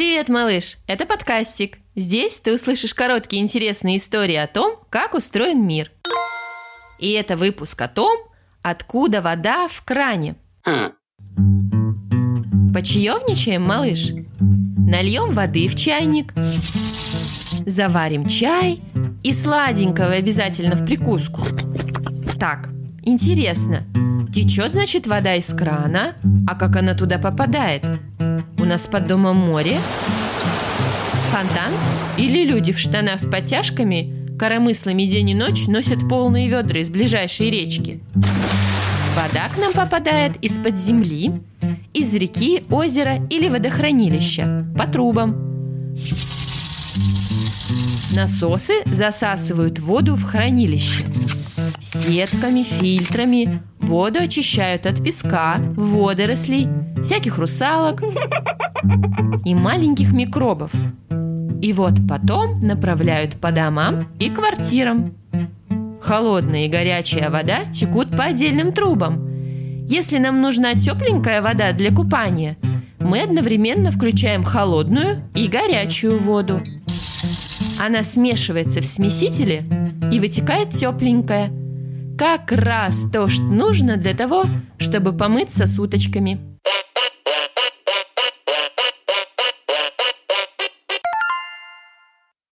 Привет, малыш! Это подкастик. Здесь ты услышишь короткие интересные истории о том, как устроен мир. И это выпуск о том, откуда вода в кране. Почаевничаем, малыш? Нальем воды в чайник, заварим чай и сладенького обязательно в прикуску. Так, интересно, течет, значит, вода из крана, а как она туда попадает? У нас под домом море? Фонтан? Или люди в штанах с подтяжками, коромыслами день и ночь носят полные ведра из ближайшей речки? Вода к нам попадает из-под земли, из реки, озера или водохранилища, по трубам. Насосы засасывают воду в хранилище. Сетками, фильтрами воду очищают от песка, водорослей, всяких русалок и маленьких микробов. И вот потом направляют по домам и квартирам. Холодная и горячая вода текут по отдельным трубам. Если нам нужна тепленькая вода для купания, мы одновременно включаем холодную и горячую воду. Она смешивается в смесителе и вытекает тепленькая. Как раз то, что нужно для того, чтобы помыться с уточками.